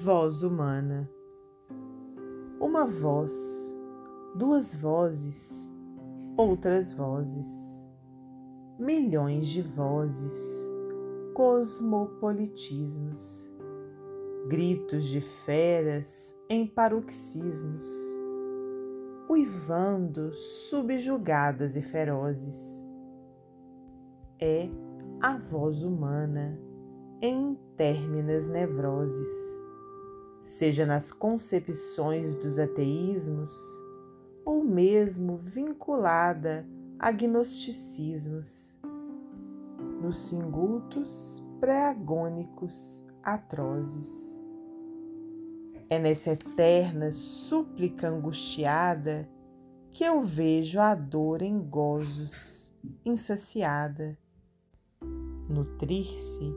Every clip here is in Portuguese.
Voz humana. Uma voz, duas vozes, outras vozes, milhões de vozes, cosmopolitismos, gritos de feras em paroxismos, uivando subjugadas e ferozes. É a voz humana em términas nevroses seja nas concepções dos ateísmos ou mesmo vinculada a gnosticismos, nos singultos pré-agônicos atrozes. É nessa eterna súplica angustiada que eu vejo a dor em gozos insaciada, nutrir-se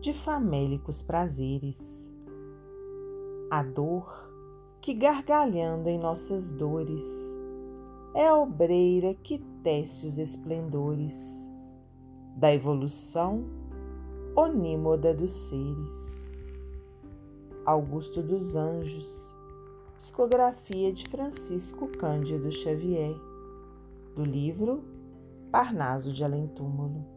de famélicos prazeres a dor que gargalhando em nossas dores é a obreira que tece os esplendores da evolução onímoda dos seres. Augusto dos Anjos, psicografia de Francisco Cândido Xavier, do livro Parnaso de Além Túmulo.